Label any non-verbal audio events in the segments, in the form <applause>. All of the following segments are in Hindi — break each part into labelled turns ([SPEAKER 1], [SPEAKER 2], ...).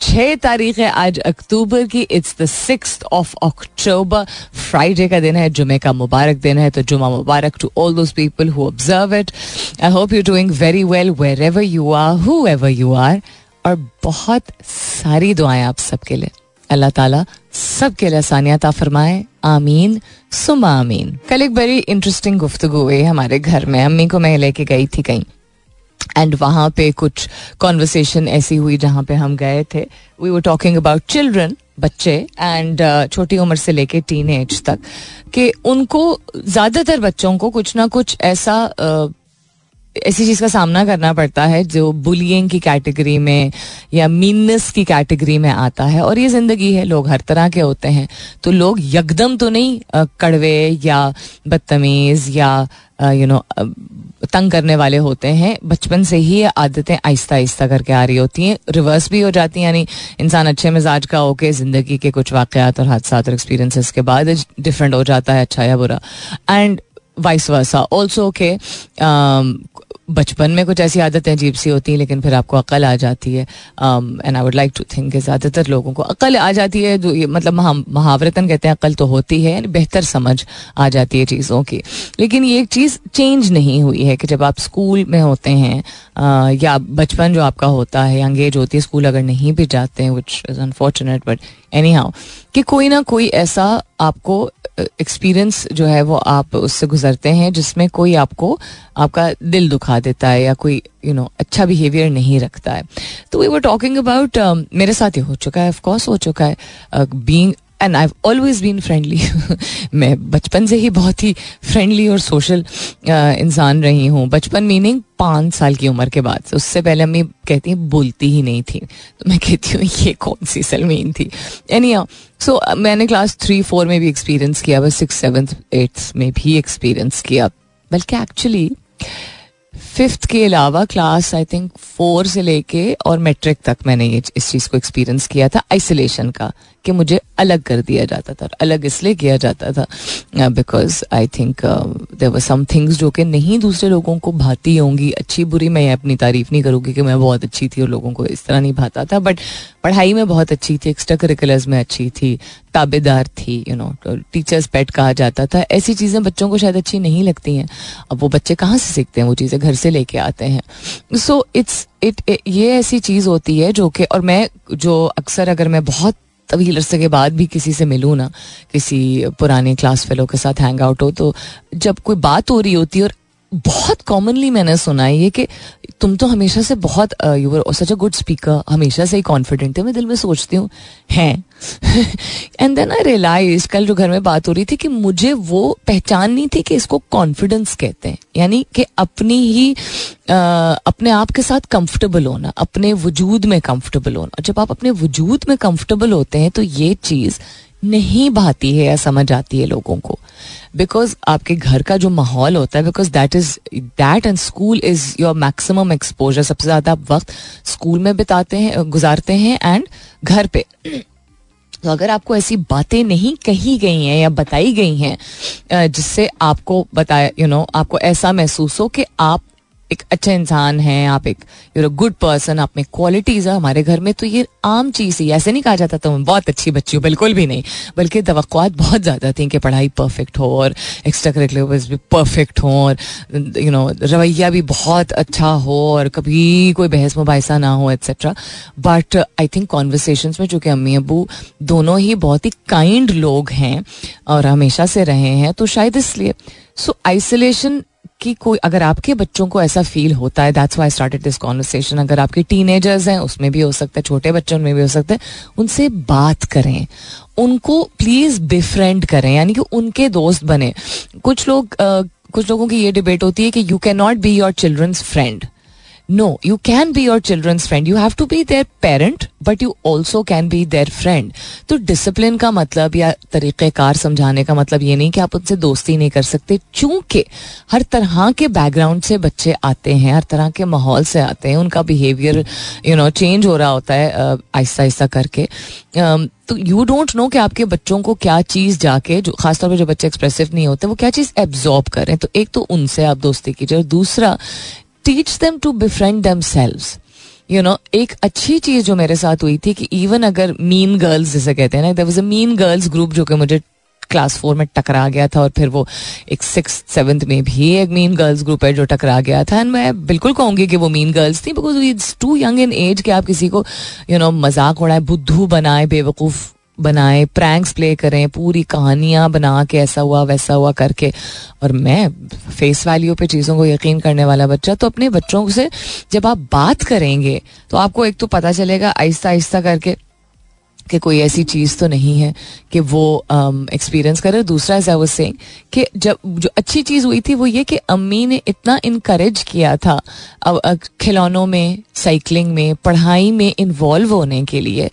[SPEAKER 1] छह तारीख है आज अक्टूबर की। It's the six of October Friday का दिन है, जुमे का मुबारक दिन है तो जुमा मुबारक to all those people who observe it I hope you doing very well wherever you are whoever you are और बहुत सारी दुआएँ आप सबके लिए। अल्लाह ताला सबके लिए आसानियात फरमाए। आमीन, सुमा आमीन। कल एक बड़ी इंटरेस्टिंग गुफ्तु हुई हमारे घर में। अम्मी को मैं लेके गई थी कहीं। एंड वहाँ पे कुछ कॉन्वर्सेशन ऐसी हुई जहाँ पे हम गए थे। We were talking about children बच्चे एंड छोटी उम्र से लेके टीन एज तक कि उनको ज़्यादातर बच्चों को कुछ ना कुछ ऐसा uh, ऐसी चीज़ का सामना करना पड़ता है जो बुलियिंग की कैटेगरी में या मीननेस की कैटेगरी में आता है। और ये ज़िंदगी है, लोग हर तरह के होते हैं। तो लोग यकदम तो नहीं कड़वे या बदतमीज या यू नो तंग करने वाले होते हैं। बचपन से ही ये आदतें आहिस्ता आहिस्ता करके आ रही होती हैं। रिवर्स भी हो जाती हैं, यानी इंसान अच्छे मिजाज का होके ज़िंदगी के कुछ वाक़ात और हादसा और एक्सपीरियंसेस के बाद डिफरेंट हो जाता है अच्छा या बुरा। एंड वाइस वर्सा ऑल्सो के बचपन में कुछ ऐसी आदतें अजीब सी होती हैं लेकिन फिर आपको अकल आ जाती है। And I would like to think ज़्यादातर लोगों को अकल आ जाती है जो मतलब महावरतन कहते हैं अकल तो होती है बेहतर समझ आ जाती है चीज़ों की। लेकिन ये एक चीज़ चेंज नहीं हुई है कि जब आप स्कूल में होते हैं uh, या बचपन जो आपका होता है अंगेज होती है स्कूल अगर नहीं भी जाते हैं which is unfortunate but anyhow कि कोई ना कोई ऐसा आपको एक्सपीरियंस जो है वो आप उससे गुजरते हैं, जिसमें कोई आपको, आपका दिल दुखा देता है या कोई यू नो अच्छा बिहेवियर नहीं रखता है। तो वी वर टॉकिंग अबाउट मेरे साथ ये हो चुका है ऑफकोर्स हो चुका है। Being and I always been friendly मैं बचपन से ही बहुत ही फ्रेंडली और सोशल इंसान रही हूँ। बचपन मीनिंग पाँच साल की उम्र के बाद। उससे पहले अम्मी कहती हैं बोलती ही नहीं थी। तो मैं कहती हूँ ये कौन सी सलमीन थी? एनी सो so, मैंने क्लास थ्री फोर में भी एक्सपीरियंस किया बस सिक्स सेवन्थ एट्थ में भी एक्सपीरियंस किया। बल्कि एक्चुअली फिफ्थ के अलावा क्लास आई थिंक फोर से लेके और मैट्रिक तक मैंने ये इस चीज़ को एक्सपीरियंस किया था आइसोलेशन का। कि मुझे अलग कर दिया जाता था अलग इसलिए किया जाता था because I think there were some things जो कि नहीं दूसरे लोगों को भाती होंगी, अच्छी बुरी मैं अपनी तारीफ़ नहीं करूँगी कि मैं बहुत अच्छी थी और लोगों को इस तरह नहीं भाता था बट पढ़ाई में बहुत अच्छी थी एक्स्ट्रा करिकुलर्स में अच्छी थी, ताबेदार थी यू नो टीचर्स पेट कहा जाता था। ऐसी चीज़ें बच्चों को शायद अच्छी नहीं लगती हैं। अब वो बच्चे कहाँ से सीखते हैं वो चीज़ें? घर से लेके आते हैं। सो इट्स इट ये ऐसी चीज़ होती है जो कि, और मैं, जो अक्सर अगर मैं बहुत तवील अरसे के बाद भी किसी से मिलूँ ना, किसी पुराने क्लास फेलो के साथ हैंग आउट हो तो जब कोई बात हो रही होती है और बहुत कॉमनली मैंने सुना है ये कि तुम तो हमेशा से बहुत you were such a good speaker हमेशा से ही कॉन्फिडेंट थे। मैं दिल में सोचती हूँ, हैं। एंड देन आई रियलाइज़ कल जो घर में बात हो रही थी कि मुझे वो पहचान नहीं थी कि इसको कॉन्फिडेंस कहते हैं। यानी कि अपनी ही अपने आप के साथ कंफर्टेबल होना, अपने वजूद में कंफर्टेबल होना। जब आप अपने वजूद में कंफर्टेबल होते हैं तो ये चीज़ नहीं भाती है या समझ आती है लोगों को। बिकॉज़ आपके घर का जो माहौल होता है because that is that and school is your maximum exposure सबसे ज़्यादा आप वक्त स्कूल में बिताते हैं गुजारते हैं एंड घर पे। तो अगर आपको ऐसी बातें नहीं कही गई हैं या बताई गई हैं जिससे आपको बताया यू नो आपको ऐसा महसूस हो कि आप एक अच्छे इंसान हैं, आप एक यूर अ गुड पर्सन आप में क्वालिटीज है हमारे घर में तो ये आम चीज़ ही। ऐसे नहीं कहा जाता तो मैं बहुत अच्छी बच्ची हूँ। बिल्कुल भी नहीं। बल्कि तो बहुत ज़्यादा थी कि पढ़ाई परफेक्ट हो और एक्स्ट्रा करिकुलर भी परफेक्ट हो और यू नो रवैया भी बहुत अच्छा हो और कभी कोई बहस मुबासा ना हो etcetera but I think conversation में चूँकि अम्मी अबू दोनों ही बहुत ही काइंड लोग हैं और हमेशा से रहे हैं तो शायद इसलिए। सो आइसोलेशन कि कोई, अगर आपके बच्चों को ऐसा फील होता है that's why started this conversation अगर आपके टीनेजर्स हैं, उसमें भी हो सकता है, छोटे बच्चों में भी हो सकता है, उनसे बात करें, उनको प्लीज़ बिफ्रेंड करें, यानी कि उनके दोस्त बने। कुछ लोग कुछ लोगों की ये डिबेट होती है कि you can not be your children's friend no you can be your children's friend you have to be their parent but you also can be their friend तो डिसिप्लिन का मतलब या तरीक़ेकार समझाने का मतलब ये नहीं कि आप उनसे दोस्ती नहीं कर सकते, चूँकि हर तरह के बैकग्राउंड से बच्चे आते हैं, हर तरह के माहौल से आते हैं, उनका बिहेवियर यू नो चेंज हो रहा होता है आहिस्ता आहिस्ता करके। तो यू डोंट नो कि आपके बच्चों को क्या चीज़ जाके, जो खासतौर पर जो बच्चे एक्सप्रेसिव नहीं होते, वो क्या चीज़ एब्जॉर्ब करें। तो एक तो उनसे आप दोस्ती कीजिए और दूसरा teach them to befriend themselves you know एक अच्छी चीज़ जो मेरे साथ हुई थी कि इवन अगर मीन गर्ल्स जैसे कहते हैं ना there was a mean girls group जो कि मुझे क्लास फोर में टकरा गया था और फिर वो एक सिक्स सेवन्थ में भी एक मीन गर्ल्स ग्रुप है जो टकरा गया था। एंड मैं बिल्कुल कहूँगी कि वो मीन गर्ल्स थी because it's too young in age कि आप किसी को यू नो मज़ाक उड़ाए, बुद्धू बनाए, बेवकूफ़ बनाए प्रैंक्स प्ले करें, पूरी कहानियाँ बना के ऐसा हुआ, वैसा हुआ करके। और मैं फेस वैल्यू पे चीज़ों को यकीन करने वाला बच्चा तो अपने बच्चों से जब आप बात करेंगे तो आपको एक तो पता चलेगा आहिस्ता आहिस्ता करके कि कोई ऐसी चीज़ तो नहीं है कि वो एक्सपीरियंस करे दूसरा एज आई वाज कि जब जो अच्छी चीज़ हुई थी वो ये कि अम्मी ने इतना इनक्रेज किया था अब खिलौनों में साइकिलिंग में, पढ़ाई में इन्वॉल्व होने के लिए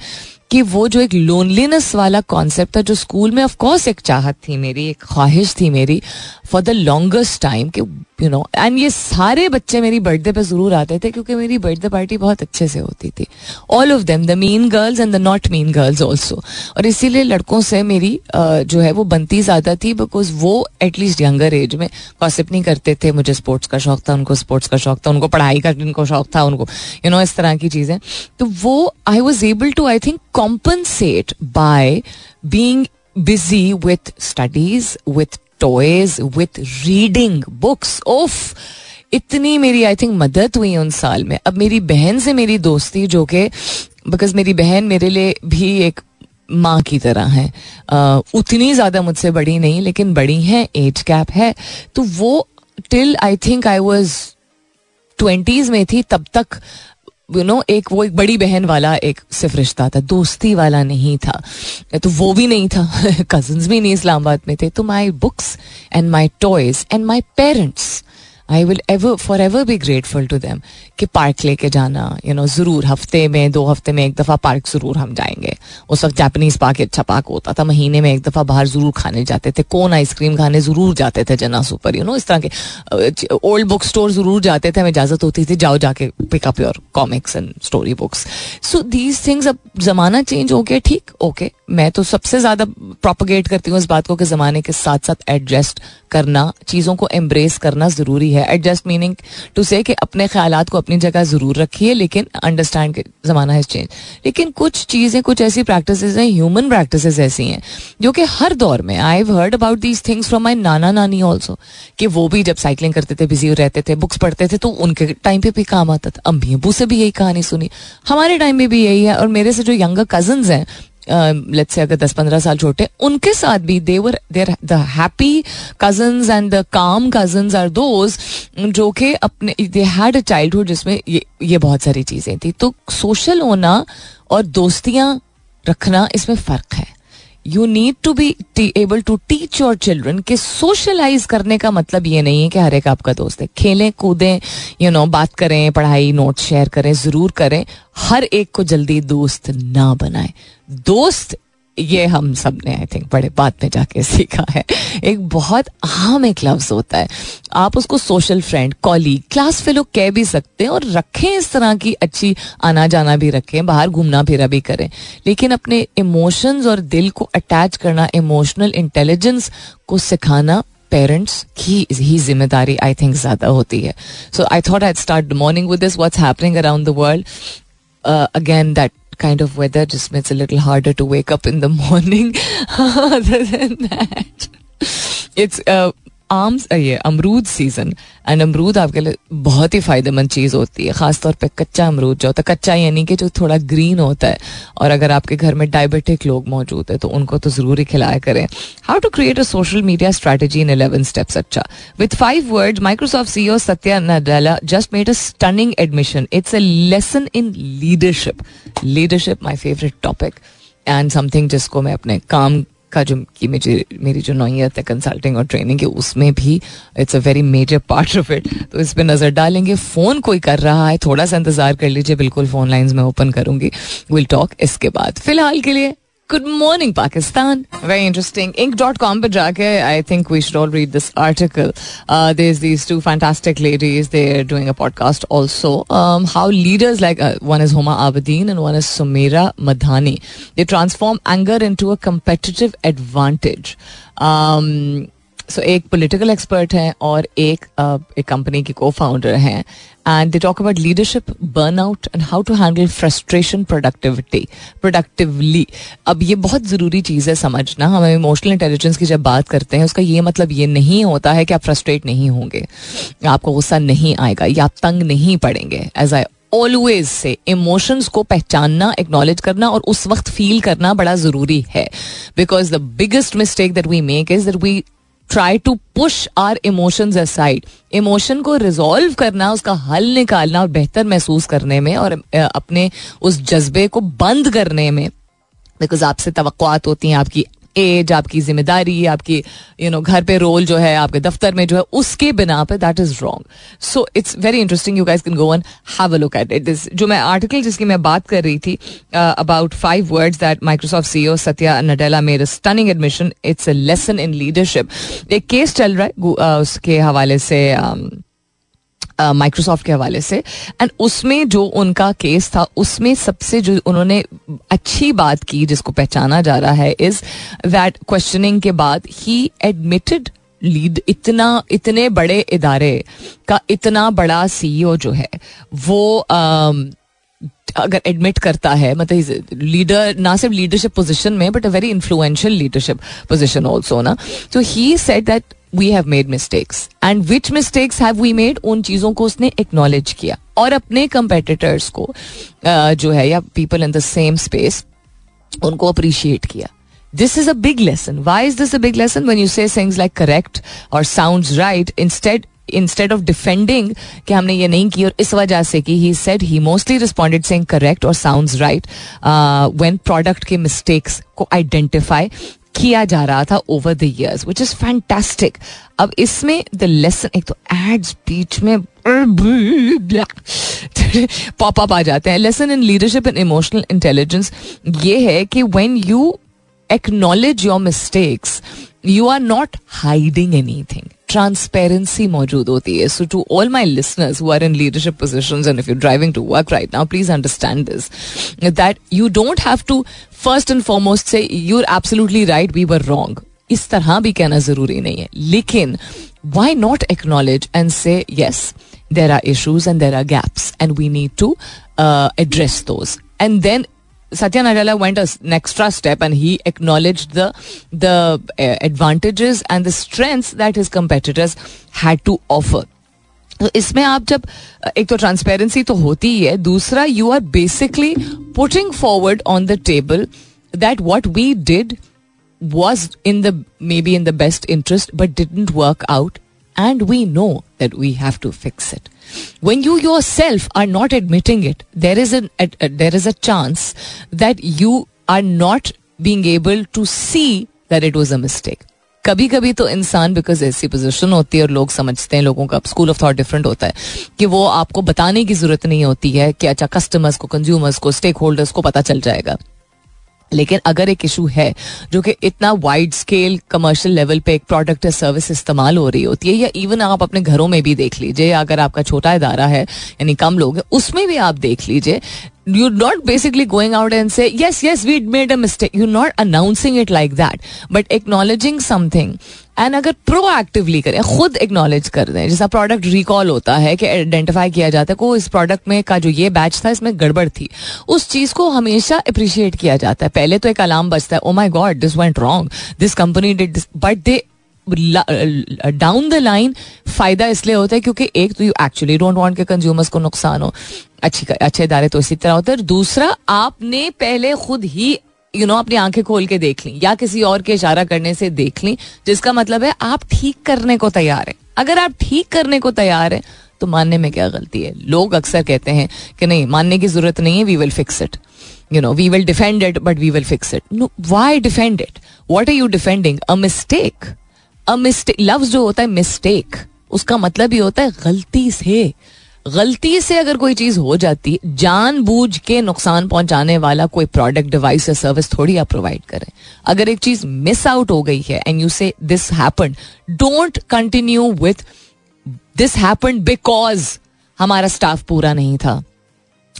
[SPEAKER 1] कि वो जो एक लोनलीनेस वाला कॉन्सेप्ट था, जो स्कूल में ऑफ़ कोर्स एक चाहत थी मेरी, एक ख्वाहिश थी मेरी फॉर द लॉन्गेस्ट टाइम कि यू नो एंड ये सारे बच्चे मेरी बर्थडे पे ज़रूर आते थे क्योंकि मेरी बर्थडे पार्टी बहुत अच्छे से होती थी। All of them the mean girls and the not mean girls also और इसीलिए लड़कों से मेरी जो है वो बनती ज़्यादा थी बिकॉज़ वो एटलीस्ट यंगर एज में कॉसिप नहीं करते थे। मुझे स्पोर्ट्स का शौक था, उनको स्पोर्ट्स का शौक था, उनको पढ़ाई का जिनको शौक था, उनको यू नो इस तरह की चीज़ें। तो वो I was able to I think compensate by being busy with studies with toys with reading books of इतनी मेरी आई थिंक मदद हुई उन साल में। अब मेरी बहन से मेरी दोस्ती जो कि बिकॉज़ मेरी बहन मेरे लिए भी एक माँ की तरह है। uh, उतनी ज़्यादा मुझसे बड़ी नहीं लेकिन बड़ी हैं एज कैप है। तो वो till I think I was twenties में थी तब तक यू नो एक वो एक बड़ी बहन वाला एक सिर्फ़ रिश्ता था, दोस्ती वाला नहीं था। तो वो भी नहीं था <laughs> कजन्स भी नहीं इस्लामाबाद में थे। तो my books and my toys and my parents I will ever for ever be grateful to them कि पार्क लेके जाना यू नो ज़रूर हफ़्ते में, दो हफ़्ते में एक दफ़ा पार्क ज़रूर हम जाएँगे। उस वक्त जापनीज़ पार्क अच्छा पार्क होता था। महीने में एक दफ़ा बाहर ज़रूर खाने जाते थे। कौन आइसक्रीम खाने ज़रूर जाते थे जना सुपर यू नो इस तरह के ओल्ड बुक स्टोर ज़रूर जाते थे। हमें इजाज़त होती थी। जाओ जाके pick up your comics and story books so these things अब ज़माना चेंज हो गया। ठीक ओके मैं तो सबसे ज़्यादा प्रोपोगेट करती हूँ इस बात को कि ज़माने के साथ साथ एडजस्ट करना, चीज़ों को एम्ब्रेस करना ज़रूरी है। एडजस्ट मीनिंग टू से कि अपने ख्याल को अपनी जगह ज़रूर रखिए, लेकिन अंडरस्टैंड के ज़माना है चेंज लेकिन कुछ चीज़ें, कुछ ऐसी प्रैक्टिस हैं ह्यूमन प्रैक्टिस ऐसी हैं, जो कि हर दौर में I have heard about these things from my नाना नानी ऑल्सो कि वो भी जब साइकिलिंग करते थे बिज़ी रहते थे बुक्स पढ़ते थे तो उनके टाइम पे भी काम आता था। अम्मी अबू से भी यही कहानी सुनी। हमारे टाइम में भी यही है, और मेरे से जो यंगर कज़न हैं लेट्स से अगर दस पंद्रह साल छोटे, उनके साथ भी देवर there the happy cousins and the calm cousins are those जो कि अपने दे हैड अ चाइल्डहुड जिसमें ये ये बहुत सारी चीज़ें थी। तो सोशल होना और दोस्तियाँ रखना इसमें फ़र्क है। You need to be able to teach your children के सोशलाइज करने का मतलब ये नहीं है कि हर एक आपका दोस्त है। खेलें, कूदें यू नो बात करें, पढ़ाई नोट शेयर करें, ज़रूर करें। हर एक को जल्दी दोस्त ना बनाए। दोस्त ये हम सबने आई थिंक बड़े बाद में जाके सीखा है। एक बहुत आम एक लफ्ज होता है। आप उसको social friend colleague class fellow कह भी सकते हैं और रखें इस तरह की अच्छी आना जाना भी रखें, बाहर घूमना फिरा भी करें। लेकिन अपने इमोशंस और दिल को अटैच करना इमोशनल इंटेलिजेंस को सिखाना पेरेंट्स की ही ज़िम्मेदारी आई थिंक ज़्यादा होती है। So I thought I start morning with this what's happening around the world again that kind of weather just makes it a little harder to wake up in the <laughs> morning. <laughs> Other than that, it's uh, आम्स ये अमरूद सीज़न एंड अमरूद आपके लिए बहुत ही फ़ायदेमंद चीज़ होती है, खासतौर पे कच्चा अमरूद जो होता है। कच्चा यानी कि जो थोड़ा ग्रीन होता है, और अगर आपके घर में डायबिटिक लोग मौजूद है तो उनको तो ज़रूर ही खिलाया करें। How to create a social media strategy in eleven steps अच्छा। With five word Microsoft CEO Satya Nadella just made a stunning admission it's a lesson in leadership leadership my favourite topic and something जिसको मैं अपने काम का जो कि मुझे, मेरी जो नौीयत है कंसल्टिंग और ट्रेनिंग की, उसमें भी it's a very major part of it तो इस पर नज़र डालेंगे। फ़ोन कोई कर रहा है, थोड़ा सा इंतज़ार कर लीजिए, बिल्कुल फ़ोन लाइन्स में ओपन करूँगी। विल टॉक इसके बाद। फ़िलहाल के लिए good morning Pakistan very interesting inc dot com पर जाके I think we should all read this article there is these two fantastic ladies they are doing a podcast also how leaders like one is Huma Abedin and one is Sumera Madhani they transform anger into a competitive advantage so एक पोलिटिकल एक्सपर्ट हैं और एक एक कंपनी की को फाउंडर हैं. And they talk about leadership burn out and how to handle frustration productivity productively अब ये बहुत ज़रूरी चीज़ है समझना. हम इमोशनल इंटेलिजेंस की जब बात करते हैं, उसका ये मतलब ये नहीं होता है कि आप फ्रस्ट्रेट नहीं होंगे. आपको गुस्सा नहीं आएगा या आप तंग नहीं पड़ेंगे. As I always say emotions को पहचानना एक्नॉलेज करना और उस वक्त फील करना बड़ा ज़रूरी है. Because the biggest mistake that we make is that we try to push our emotions aside emotion को रिजॉल्व करना, उसका हल निकालना और बेहतर महसूस करने में और अपने उस जज्बे को बंद करने में बिकॉज़ आपसे तो होती हैं, आपकी एज आपकी ज़िम्मेदारी आपकी यू नो घर पे रोल जो है आपके दफ्तर में जो है उसके बिना पे that is wrong so it's very interesting you guys can go and have a look at it this जो मैं आर्टिकल जिसकी मैं बात कर रही थी about five words that Microsoft CEO Satya Nadella made stunning admission it's a lesson in leadership एक केस चल रहा है uh, उसके हवाले से um, माइक्रोसॉफ्ट के हवाले से। एंड उसमें जो उनका केस था उसमें सबसे जो उन्होंने अच्छी बात की जिसको पहचाना जा रहा है इज़ दैट क्वेश्चनिंग के बाद ही एडमिटेड लीड इतना इतने बड़े इदारे का इतना बड़ा सीईओ जो है वो um, अगर एडमिट करता है मतलब लीडर ना सिर्फ़ लीडरशिप पोजिशन में but a very influential leadership position also ना? तो he said that we have made mistakes and which mistakes have we made उन चीज़ों को उसने एक्नॉलेज किया। और अपने कंपेटिटर्स को जो है, या people in the same space उनको अप्रिशिएट किया। This is a big lesson why is this a big lesson when you say things like correct और sound right instead instead of defending कि हमने ये नहीं की, और इस वजह से कि he said he mostly responded saying correct और साउंड राइट व्हेन प्रोडक्ट के मिस्टेक्स को आइडेंटिफाई किया जा रहा था over the years which is fantastic अब इसमें द लेसन एक तो एड्स बीच में पॉप अप आ जाते हैं। Lesson in leadership and emotional intelligence ये है कि when you acknowledge your mistakes you are not hiding anything transparency मौजूद होती है। So to all my listeners who are in leadership position and if you driving to work right now please understand this that you don't have to first and foremost say you are absolutely right we were wrong इस तरह भी कहना ज़रूरी नहीं है। लेकिन not acknowledge and say yes there are issues and there are gaps and we need to uh, address those. And then Satya Nadella went an extra step and he acknowledged the the uh, advantages and the strengths that his competitors had to offer. तो इसमें आप जब एक तो ट्रांसपेरेंसी तो होती ही है दूसरा you are basically putting forward on the table that what we did was in the maybe in the best interest but didn't work out and we know that we have to fix it when you yourself are not admitting it there is a, a, a there is a chance that you are not being able to see that it was a mistake कभी कभी तो इंसान बिकॉज ऐसी पोजिशन होती है और लोग समझते हैं लोगों का स्कूल ऑफ थॉट डिफरेंट होता है कि वो आपको बताने की जरूरत नहीं होती है कि अच्छा कस्टमर्स को कंज्यूमर्स को स्टेक होल्डर्स को पता चल जाएगा लेकिन अगर एक इशू है जो कि इतना वाइड स्केल कमर्शियल लेवल पे एक प्रोडक्ट या सर्विस इस्तेमाल हो रही होती है, या इवन आप अपने घरों में भी देख लीजिए, अगर आपका छोटा इदारा है, यानी कम लोग हैं, उसमें भी आप देख लीजिए you're not basically going out and say, yes yes, we made a mistake. You're not announcing it like that. But acknowledging something and अगर प्रोएक्टिवली करें, खुद एक्नॉलेज कर दें, जैसा प्रोडक्ट रिकॉल होता है कि आइडेंटिफाई किया जाता है को इस प्रोडक्ट में का जो ये बैच था, इसमें गड़बड़ थी। उस चीज़ को हमेशा अप्रिशिएट किया जाता है। पहले तो एक अलार्म बजता है ओ my God this went wrong this company did but they down the line फ़ायदा इसलिए होता है क्योंकि एक तो यू एक्चुअली डोंट वांट के कंज्यूमर्स को नुकसान हो अच्छी अच्छे इदारे तो इसी तरह होते हैं। दूसरा आपने पहले खुद ही यू you नो know, अपनी आँखें खोल के देख ली या किसी और के इशारा करने से देख ली जिसका मतलब है आप ठीक करने को तैयार है। अगर आप ठीक करने को तैयार है तो मानने में क्या गलती है? लोग अक्सर कहते हैं कि नहीं मानने की ज़रूरत नहीं है we will fix it you know we will defend it but we will fix it no why defend it what are you defending a mistake लफ्ज जो होता है मिस्टेक उसका मतलब ये होता है गलती से। गलती से अगर कोई चीज़ हो जाती है जानबूझ के नुकसान पहुँचाने वाला कोई प्रोडक्ट डिवाइस या सर्विस थोड़ी आप प्रोवाइड करें। अगर एक चीज़ मिस आउट हो गई है and you say this happen don't continue with this happen because हमारा स्टाफ पूरा नहीं था.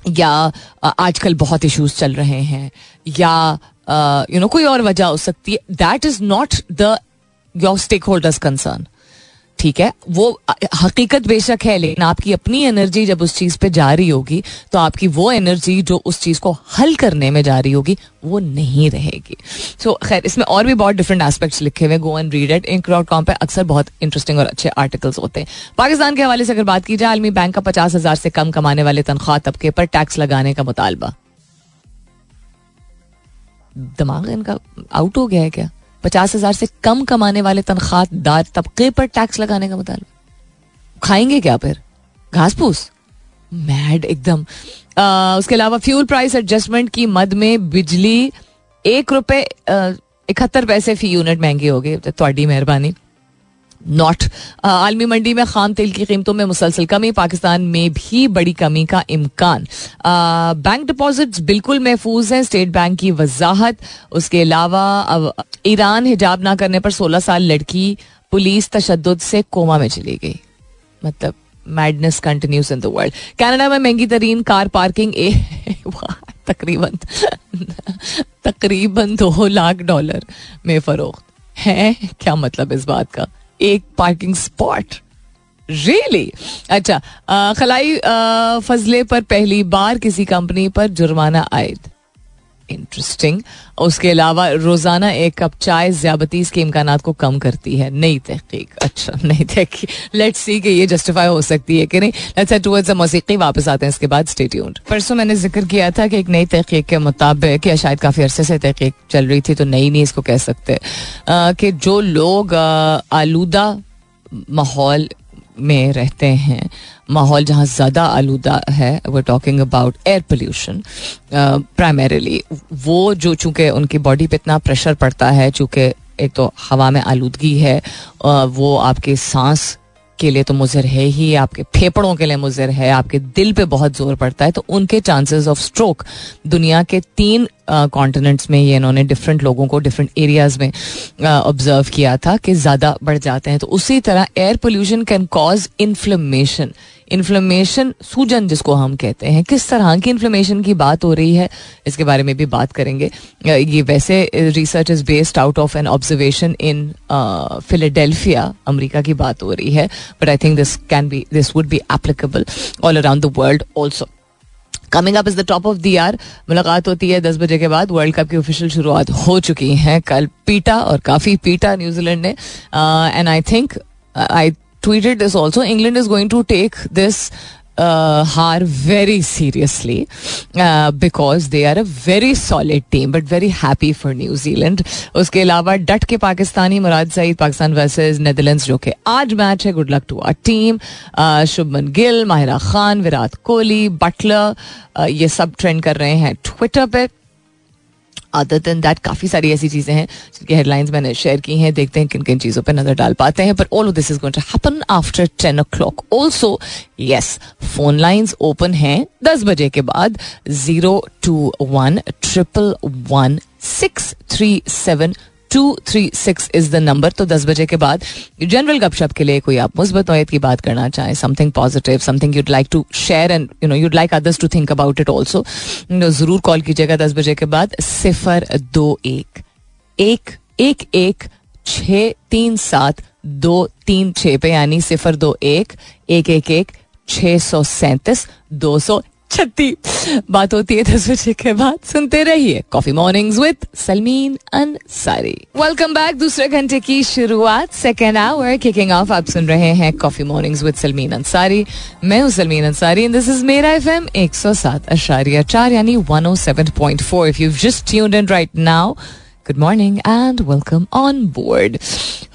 [SPEAKER 1] या आजकल बहुत इश्यूज़ चल रहे हैं। या यू नो कोई और वजह हो सकती है. That is not the your stakeholders concern ठीक है? वो हकीकत बेशक है लेकिन आपकी अपनी एनर्जी जब उस चीज़ पे जा रही होगी तो आपकी वो एनर्जी जो उस चीज़ को हल करने में जा रही होगी वो नहीं रहेगी। सो so, खैर इसमें और भी बहुत डिफरेंट एस्पेक्ट्स लिखे हुए go and read at inc dot com पर अक्सर बहुत इंटरेस्टिंग और अच्छे आर्टिकल्स होते हैं। पाकिस्तान के हवाले से अगर बात की जाए आलमी बैंक का पचास हज़ार से कम कमाने वाले तनख्वाह तबके पर टैक्स लगाने का मुतालबा। दिमाग इनका आउट हो गया है क्या? पचास हज़ार से कम कमाने वाले तनख्वाहदार तबके पर टैक्स लगाने का मतलब। खाएँगे क्या फिर? घास फूस मैड एकदम उसके अलावा फ्यूल प्राइस एडजस्टमेंट की मद में बिजली एक रुपए इकहत्तर पैसे फ़ी यूनिट महँगी हो गई तो मेहरबानी। नॉट। आलमी मंडी में खाम तेल की कीमतों में मुसलसल कमी, पाकिस्तान में भी बड़ी कमी का इम्कान। बैंक डिपॉजिट्स बिल्कुल महफूज हैं स्टेट बैंक की वजाहत। उसके अलावा ईरान हिजाब ना करने पर 16 साल लड़की पुलिस तशद से कोमा में चली गई। मतलब madness continues in the world Canada में महँगी तरीन कार पार्किंग ए, <laughs> तकरीबन तकरीबन दो लाख डॉलर में फरोख्त। है? क्या मतलब इस बात का? एक पार्किंग स्पॉट रियली अच्छा खलाई फजले पर पहली बार किसी कंपनी पर जुर्माना आयद। इंटरेस्टिंग उसके अलावा रोज़ाना एक कप चाय ज्याबतीस के इम्कान को कम करती है। नई तहकीक। अच्छा नई तहकीक। लेट्स सी कि ये जस्टिफाई हो सकती है कि नहीं। लेट्स हेड टुवर्ड्स मौसीकी वापस आते हैं इसके बाद। स्टे ट्यून्ड परसों मैंने ज़िक्र किया था कि एक नई तहकीक के मुताबिक, या शायद काफ़ी अरसे से तहकीक चल रही थी तो नई नहीं इसको कह सकते। कि जो लोग आलूदा माहौल में रहते हैं माहौल जहाँ ज़्यादा आलूदा है वो talking about air pollution primarily वो जो चूँकि उनकी बॉडी पे इतना प्रेशर पड़ता है, चूँकि एक तो हवा में आलूदगी है वो आपके सांस के लिए तो मुजर है ही, आपके फेफड़ों के लिए मुजर है, आपके दिल पे बहुत ज़ोर पड़ता है तो उनके चांसेस ऑफ़ स्ट्रोक दुनिया के तीन कॉन्टिनेंट्स में ये इन्होंने डिफरेंट लोगों को डिफरेंट एरियाज़ में ऑब्ज़र्व किया था कि ज़्यादा बढ़ जाते हैं तो उसी तरह air pollution can cause inflammation inflammation सूजन जिसको हम कहते हैं। किस तरह की इन्फ्लेमेशन की बात हो रही है, इसके बारे में भी बात करेंगे। ये वैसे research is based out of an observation in Philadelphia America की बात हो रही है। But I think this can be this would be applicable all around the world also coming up is the top of the year मुलाकात होती है दस बजे के बाद। वर्ल्ड कप की ऑफिशियल शुरुआत हो चुकी है कल। पीटा और काफ़ी पीटा न्यूजीलैंड ने। And I think I tweeted this also. England is going to take this uh, हार very seriously because they are a very solid team but very happy for New Zealand उसके अलावा डट के पाकिस्तानी मुराद सईद पाकिस्तान वर्सेज नेदरलैंड्स जो कि आज मैच है good luck to our team Shubman Gill Mahira Khan Virat Kohli Buttler uh, ये सब ट्रेंड कर रहे हैं ट्विटर पे अदर देन दैट काफ़ी सारी ऐसी चीज़ें हैं जिनकी हेडलाइंस मैंने शेयर की हैं, देखते हैं किन किन चीज़ों पर नज़र डाल पाते हैं पर all this is going to happen after ten o'clock also yes phone lines open हैं दस बजे के बाद zero two one triple one six three seven two three six is the number तो दस बजे के बाद जनरल गपशप के लिए कोई आप मुस्बत नोयत की बात करना चाहें something positive something you'd like to share and you know you'd like others to think about it also ज़रूर कॉल कीजिएगा दस बजे के बाद, सिफर दो एक एक एक एक, छ, तीन, सात, दो, तीन, छ पे, यानी सिफर दो एक एक एक एक, छः सौ सैंतीस, दो सौ छत्ती। बात होती है दस बजे के बाद। सुनते रहिए coffee mornings with Salmeen Ansari welcome back दूसरे घंटे की शुरुआत सेकेंड आवर किकिंग ऑफ़ आप सुन रहे हैं coffee mornings with Salmeen Ansari मैं हूँ Salmeen Ansari and this is मेरा एफएम 107 अशारिया चार, यानी 107.4 if you just tuned in right now good morning and welcome on board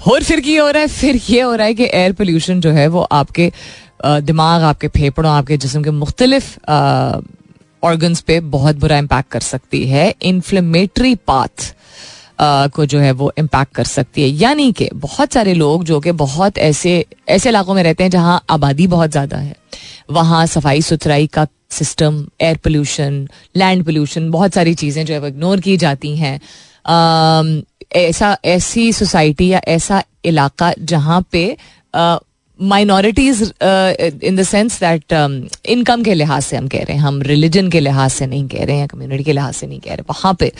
[SPEAKER 1] और फिर की हो रहा है, फिर ये हो रहा है कि एयर पोल्यूशन जो है वो आपके दिमाग आपके फेफड़ों, आपके जिसम के मुख्तलिफ़ ऑर्गन्स पे बहुत बुरा इम्पैक्ट कर सकती है। इन्फ्लेमेटरी पाथ को जो है वो इम्पैक्ट कर सकती है। यानी कि बहुत सारे लोग जो कि बहुत ऐसे ऐसे इलाकों में रहते हैं जहाँ आबादी बहुत ज़्यादा है। वहाँ सफ़ाई सुथराई का system air pollution land pollution बहुत सारी चीज़ें जो है वो इग्नोर की जाती हैं। ऐसा, ऐसी सोसाइटी या ऐसा इलाका जहाँ पे minorities in the sense that income के लिहाज से हम कह रहे हैं हम रिलीजन के लिहाज से नहीं कह रहे हैं कम्युनिटी के लिहाज से नहीं कह रहे वहाँ पे।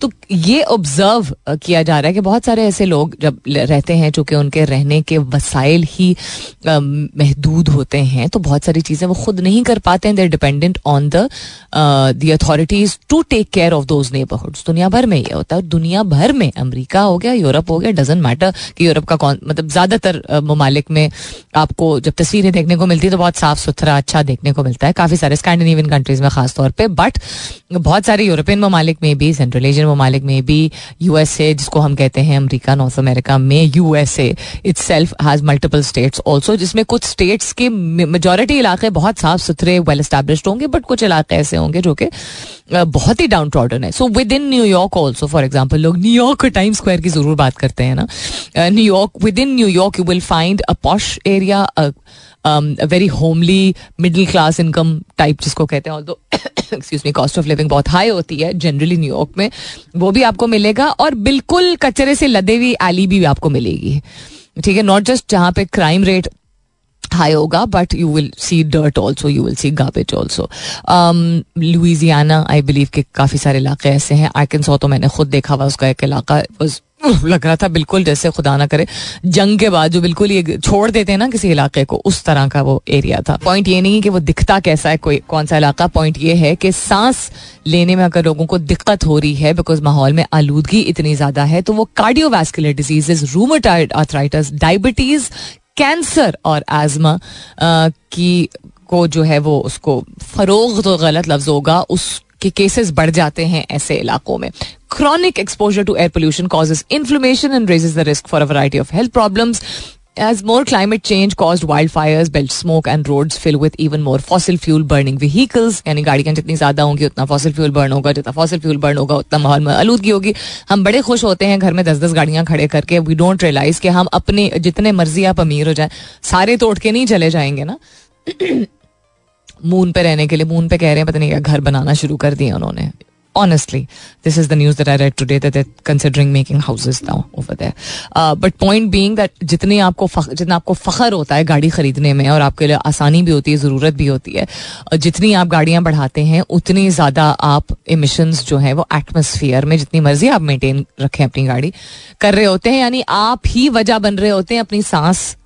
[SPEAKER 1] तो ये ऑब्ज़र्व uh, किया जा रहा है कि बहुत सारे ऐसे लोग जब रहते हैं चूँकि उनके रहने के वसाइल ही uh, महदूद होते हैं तो बहुत सारी चीज़ें वो खुद नहीं कर पाते हैं they're dependent on the the authorities to take care of those neighbourhoods दुनिया भर में ये होता है दुनिया भर में अमरीका हो गया यूरोप हो गया डजेंट मैटर कि यूरोप का कौन मतलब ज़्यादातर uh, ममालिक में आपको जब तस्वीरें देखने को मिलती है तो बहुत साफ़ सुथरा अच्छा देखने को मिलता है। काफ़ी सारे स्कैंडिनेवियन कंट्रीज़ में खास तौर पे बट बहुत सारे यूरोपियन ममालिक में भी सेंट्रल एशियन ममालिक में भी यूएसए जिसको हम कहते हैं अमरीका नॉर्थ अमेरिका में USA itself has multiple states also जिसमें कुछ स्टेट्स के मेजोरिटी इलाके बहुत साफ़ सुथरे वेल स्टैब्लिश्ड होंगे बट कुछ इलाके ऐसे होंगे जो कि बहुत ही डाउन ट्रॉडन है। So within New York also for example लोग न्यूयॉर्क टाइम स्क्वायर की ज़रूर बात करते हैं ना। New York within New York you will find a posh area very homely middle class income type जिसको कहते हैं although excuse me cost of living बहुत हाई होती है जनरली न्यूयॉर्क में, वो भी आपको मिलेगा और बिल्कुल कचरे से लदे हुई एली भी आपको मिलेगी। ठीक है नॉट जस्ट जहाँ पे क्राइम रेट हाई होगा but you will see dirt also you will see garbage also Louisiana I believe के काफ़ी सारे इलाके ऐसे हैं आर्किन तो मैंने खुद देखा हुआ, उसका एक इलाका <laughs> लग रहा था बिल्कुल जैसे खुदा ना करे। जंग के बाद जो बिल्कुल ये छोड़ देते हैं ना किसी इलाके को, उस तरह का वो एरिया था। पॉइंट ये नहीं है कि वो दिखता कैसा है कोई, कौन सा इलाका। पॉइंट ये है कि सांस लेने में अगर लोगों को दिक्कत हो रही है बिकॉज़ माहौल में आलूदगी इतनी ज़्यादा है तो वो cardiovascular diseases rheumatoid arthritis diabetes cancer और एजमा की को जो है वो उसको फरोग तो गलत लफ्ज होगा उस के केसेस बढ़ जाते हैं ऐसे इलाकों में। Chronic exposure to air pollution causes inflammation and raises the risk for a variety of health problems As more climate change caused wildfires, belched smoke and roads fill with even more fossil fuel burning vehicles. यानी गाड़ियाँ जितनी ज़्यादा होंगी उतना फॉसिल फ्यूल बर्न होगा जितना फॉसिल फ्यूल बर्न होगा उतना माहौल में आलूदगी होगी। हम बड़े खुश होते हैं घर में दस दस गाड़ियाँ खड़े करके। वी डोंट रियलाइज़ कि हम अपने जितने मर्ज़ी आप अमीर हो जाए सारे तोड़ के नहीं चले जाएँगे ना? <clears throat> मून पे रहने के लिए मून पे कह रहे हैं पता नहीं क्या घर बनाना शुरू कर दिया उन्होंने। Honestly this is the news that i read today that they're considering making houses now over there. Uh, but point जितनी आपको जितना आपको फखर होता है गाड़ी खरीदने में और आपके लिए आसानी भी होती है ज़रूरत भी होती है जितनी आप गाड़ियाँ बढ़ाते हैं उतनी ज़्यादा आप इमिशंस जो है वो एटमोसफियर में जितनी मर्ज़ी आप मेंटेन रखें अपनी गाड़ी कर रहे होते हैं यानी आप ही वजह बन रहे होते हैं अपनी सांस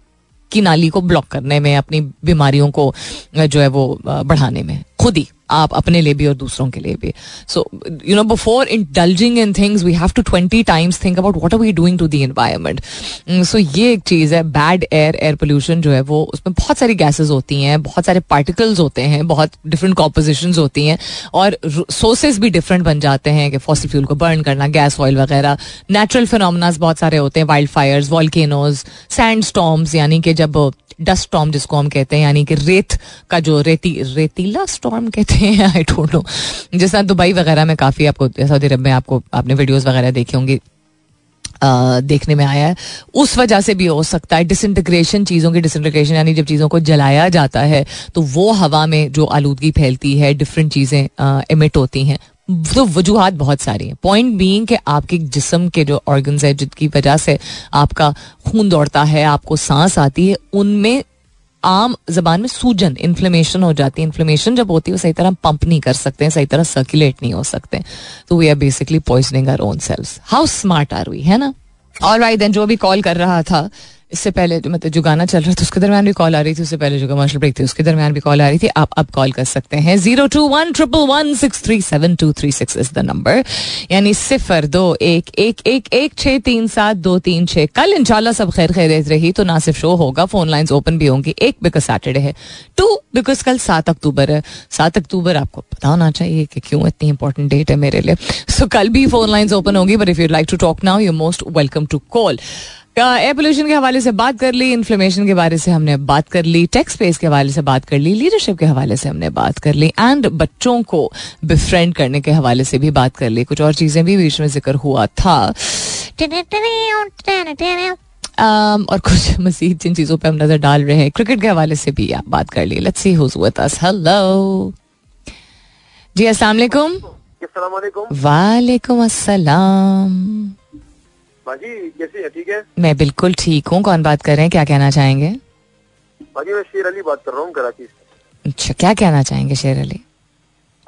[SPEAKER 1] की नाली को ब्लॉक करने में अपनी बीमारियों को जो है वो बढ़ाने में। खुद ही, आप अपने लिए भी और दूसरों के लिए भी। So you know before indulging in things we have to twenty times think about what are we doing to the environment so ये एक चीज़ है बैड एयर एयर पोल्यूशन जो है, वो उसमें बहुत सारी गैसेज होती हैं, बहुत सारे पार्टिकल्स होते हैं, बहुत डिफरेंट कॉम्पोजिशन होती हैं, और सोर्सेज भी डिफरेंट बन जाते हैं कि फॉसिल फ्यूल को बर्न करना गैस ऑयल वगैरह। नेचुरल फिनोमिनाज बहुत सारे होते हैं wild fires volcanoes sand storms यानी कि जब डस्ट स्टॉम जिसको हम कहते हैं, यानी कि रेत का जो रेती, रेतीला स्टॉर्म कहते हैं आई डोंट नो जिस तरह दुबई वगैरह में काफ़ी आपको, सऊदी अरब में आपको, आपने वीडियोज़ वगैरह देखी होंगी देखने में आया है। उस वजह से भी हो सकता है डिसइंटीग्रेशन चीज़ों की डिसइंटीग्रेशन यानी जब चीज़ों को जलाया जाता है तो वो हवा में जो आलूदगी फैलती है डिफरेंट चीज़ें इमिट होती हैं। तो वजूहत बहुत सारी हैं। पॉइंट बीइंग कि आपके जिसम के जो ऑर्गन्स है जिसकी वजह से आपका खून दौड़ता है, आपको सांस आती है, उनमें आम जबान में सूजन इन्फ्लेमेशन हो जाती है। इन्फ्लेमेशन जब होती है, वो सही तरह पंप नहीं कर सकते सही तरह सर्कुलेट नहीं हो सकते तो we are basically poisoning our own cells how smart are we है ना? और राइट देन जो भी कॉल कर रहा था इससे पहले जो मतलब जो गाना चल रहा था, उसके दरमियान भी कॉल आ रही थी, उससे पहले जो कमर्शियल ब्रेक थी, उसके दरमियान भी कॉल आ रही थी। आप अब कॉल कर सकते हैं। Zero two one triple one six three seven two three six is the number यानी सिफर दो एक एक एक एक छः तीन, सात, दो, तीन छः कल इंशाल्लाह सब खैर खैरियत रही तो ना सिर्फ़ शो होगा फ़ोन लाइंस ओपन भी होंगी। एक बिकॉज़ सैटरडे है। टू बिकॉज़ कल सात अक्टूबर है। सात अक्टूबर आपको पता होना चाहिए कि क्यों इतनी इंपॉर्टेंट डेट है मेरे लिए। सो कल भी फ़ोन लाइंस ओपन होंगी but if you like to talk now you most welcome to call air pollution के हवाले से बात कर ली इन्फ्लेमेशन के बारे से हमने बात कर ली टेक्स स्पेस के हवाले से बात कर ली लीडरशिप के हवाले से हमने बात कर ली एंड बच्चों को बिफ्रेंड करने के हवाले से भी बात कर ली। कुछ और चीज़ें भी बीच में ज़िक्र हुआ था। Um, और कुछ मजीद जिन चीज़ों पे हम नज़र डाल रहे हैं क्रिकेट के हवाले से भी आप बात कर ली। Let's see who's with us hello जी अस्सलाम वालेकुम। वालेकुम अस्सलाम।
[SPEAKER 2] बाजी कैसे है ठीक है।
[SPEAKER 1] मैं बिल्कुल ठीक हूँ। कौन बात कर रहे हैं? क्या कहना चाहेंगे?
[SPEAKER 2] बाजी मैं शेर अली बात कर रहा हूँ कराची से।
[SPEAKER 1] अच्छा क्या कहना चाहेंगे शेर अली?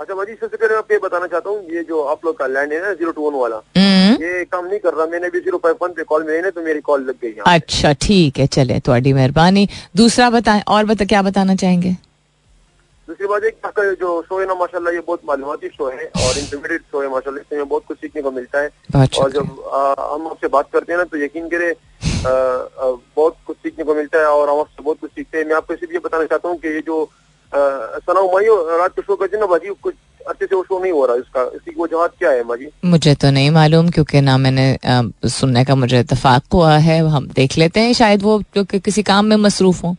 [SPEAKER 2] अच्छा बाजी सबसे पहले आपको ये बताना चाहता हूँ ये जो आप लोग का लैंड है ना ज़ीरो टू वन वाला
[SPEAKER 1] हम्म,
[SPEAKER 2] ये काम नहीं कर रहा। मैंने भी ज़ीरो फाइव वन पे कॉल मिली ना तो मेरी कॉल लग गई
[SPEAKER 1] अच्छा ठीक है चले थोड़ी मेहरबानी। दूसरा बताएँ और बता क्या बताना चाहेंगे?
[SPEAKER 2] दूसरी बात एक आपका जो शो है ना माशाल्लाह ये बहुत मालूमती शो है और इंटरमीडिएट शो है माशाल्लाह इसमें बहुत कुछ सीखने को मिलता है। और जब आ, हम आपसे बात करते हैं ना तो यकीन करें आ, आ, बहुत कुछ सीखने को मिलता है और हम आपसे बहुत कुछ सीखते हैं। मैं आपको भी ये बताना चाहता हूँ कि ये जो सना उमायो रात को शो करते हैं ना बाजी कुछ अच्छे से वो शो नहीं हो रहा इसका। इसकी वजह क्या है बाजी
[SPEAKER 1] मुझे तो नहीं मालूम क्योंकि ना मैंने सुनने का मुझे इतफाक हुआ है। हम देख लेते हैं शायद वो क्योंकि किसी काम में मसरूफ हो।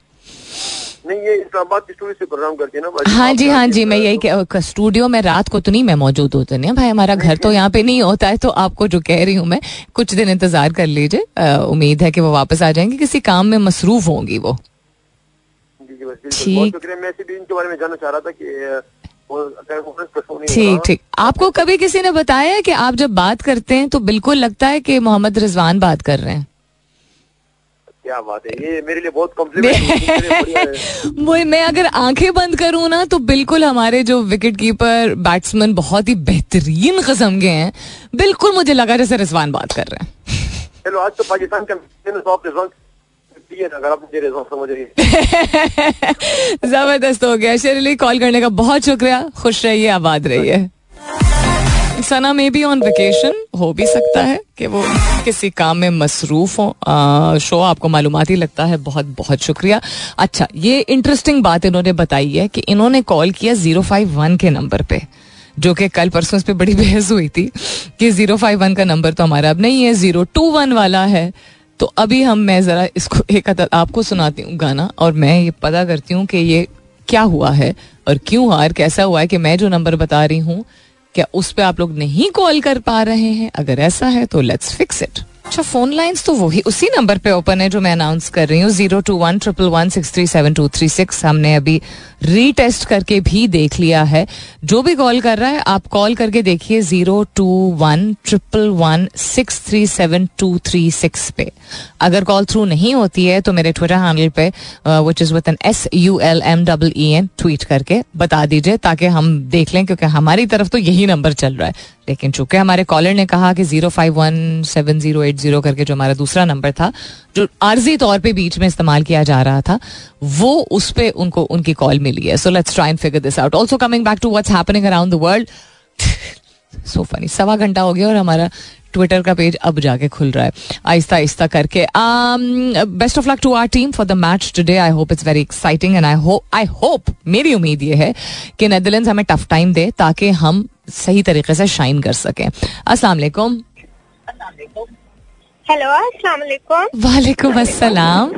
[SPEAKER 2] नहीं ये इस्लामाबाद की स्टोरी से प्रोग्राम करती है ना
[SPEAKER 1] हाँ जी हाँ जी मैं यही
[SPEAKER 2] तो-
[SPEAKER 1] कह- स्टूडियो में रात को तो नहीं मैं मौजूद होता नहीं भाई हमारा घर तो यहाँ पे नहीं होता है तो आपको जो कह रही हूँ मैं कुछ दिन इंतज़ार कर लीजिए। उम्मीद है कि वो वापस आ जाएँगे। किसी काम में मसरूफ होंगी वो। ठीक।
[SPEAKER 2] हो
[SPEAKER 1] ठीक ठीक। आपको कभी किसी ने बताया है कि आप जब बात करते हैं तो बिल्कुल लगता है कि मोहम्मद रिजवान बात कर रहे हैं?
[SPEAKER 2] क्या बात है? ये मेरे लिए बहुत कॉम्प्लीमेंट <laughs>
[SPEAKER 1] मैं अगर आँखें बंद करूँ ना तो बिल्कुल हमारे जो विकेट कीपर बैट्समैन बहुत ही बेहतरीन किस्म के हैं। बिल्कुल मुझे लगा जैसे रिजवान बात कर रहे हैं।
[SPEAKER 2] चलो आज तो पाकिस्तान का <laughs>
[SPEAKER 1] ज़बरदस्त हो गया। शेरली कॉल करने का बहुत शुक्रिया। खुश रहिए आबाद रहिए। Sana may be on vacation हो भी सकता है कि वो किसी काम में मसरूफ हो। शो आपको मालूमाती लगता है, बहुत बहुत शुक्रिया। अच्छा ये इंटरेस्टिंग बात इन्होंने बताई है कि इन्होंने कॉल किया ज़ीरो फाइव वन के नंबर पे, जो कि कल परसों इस पे बड़ी बहस हुई थी कि ज़ीरो फाइव वन का नंबर तो हमारा अब नहीं है, ज़ीरो टू वन वाला है। तो अभी हम, मैं जरा इसको <laughs> एक आपको सुनाती हूँ गाना, और मैं ये पता करती हूँ कि ये क्या हुआ है और क्यों हार कैसा हुआ है कि मैं जो नंबर बता रही हूँ क्या उस पर आप लोग नहीं कॉल कर पा रहे हैं? अगर ऐसा है तो लेट्स फिक्स इट अच्छा फ़ोन लाइंस तो वही, उसी नंबर पे ओपन है जो मैं अनाउंस कर रही हूँ zero two one triple one six three seven two three six हमने अभी रीटेस्ट करके भी देख लिया है। जो भी कॉल कर रहा है, आप कॉल करके देखिए zero two one triple one six three seven two three six पे। अगर कॉल थ्रू नहीं होती है तो मेरे ट्विटर हैंडल पे which is with N S U L M double E N tweet करके बता दीजिए, ताकि हम देख लें, क्योंकि हमारी तरफ़ तो यही नंबर चल रहा है। लेकिन चूँकि हमारे कॉलर ने कहा कि zero five one seven zero eight zero करके जो हमारा दूसरा नंबर था, जो आर्जी तौर पे बीच में इस्तेमाल किया जा रहा था, वो उस पर उनको, उनकी कॉल मिली है। So let's try and figure this out also coming back to what's happening around the world so funny सवा घंटा हो गया और हमारा ट्विटर का पेज अब जाके खुल रहा है। आहिस्ता आहिस्ता करके। Best of luck to our team for the match today I hope it's very exciting and I hope I hope मेरी उम्मीद ये है कि नेदरलैंड्स हमें टफ टाइम दे ताकि हम सही तरीके से शाइन कर सके। अस्सलाम वालेकुम।
[SPEAKER 3] हेलो अस्सलाम वालेकुम।
[SPEAKER 1] वालेकुम अस्सलाम।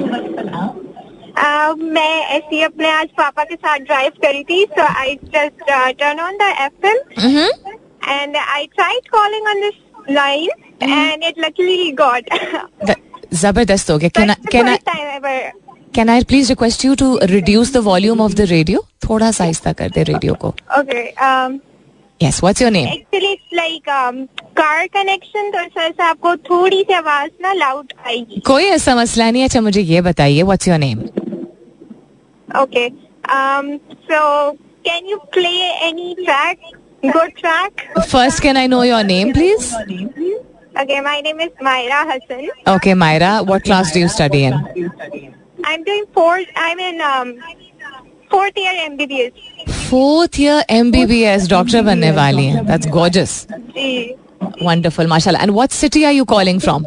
[SPEAKER 3] आ, मैं ऐसे ही अपने आज पापा के साथ ड्राइव करी थी so I just turn on the FM and I tried calling on this line and it luckily got
[SPEAKER 1] ज़बरदस्त हो गया। Can
[SPEAKER 3] can I
[SPEAKER 1] can I please request you to reduce the volume of the radio थोड़ा सा आहिस्ता कर दे रेडियो को।
[SPEAKER 3] Okay
[SPEAKER 1] yes what's your name
[SPEAKER 3] actually it's like car connection तो सर से आपको थोड़ी सी आवाज़ ना लाउड आएगी
[SPEAKER 1] कोई ऐसा मसला नहीं अच्छा मुझे ये बताइए what's your name
[SPEAKER 3] Okay. Um, so can you play any track? Good track?
[SPEAKER 1] First can I know your name please
[SPEAKER 3] Okay, my name is Myra Hassan.
[SPEAKER 1] Okay Myra what class do you study in
[SPEAKER 3] I'm doing fourth. I'm in um fourth year MBBS.
[SPEAKER 1] Fourth year MBBS doctor बनने वाली हैं दैट्स गॉर्जियस
[SPEAKER 3] जी.
[SPEAKER 1] वंडरफुल माशाल्लाह and what city are you calling from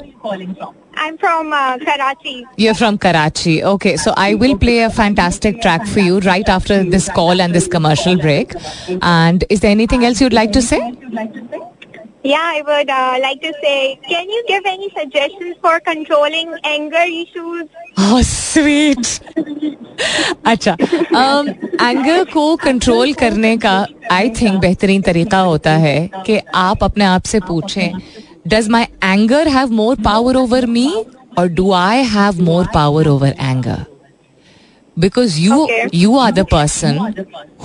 [SPEAKER 3] I'm from uh, Karachi.
[SPEAKER 1] You're from Karachi. Okay, so I will play a fantastic track for you right after this call and this commercial break. And is there anything else you'd like to say?
[SPEAKER 3] Yeah, I would uh, like to say, can you give any suggestions for controlling anger issues?
[SPEAKER 1] Oh, sweet. अच्छा एंगर को कंट्रोल करने का आई थिंक बेहतरीन तरीका होता है कि आप अपने आप से पूछें does my anger have more power over me और do I have more power over anger because you
[SPEAKER 3] Okay.
[SPEAKER 1] you are the person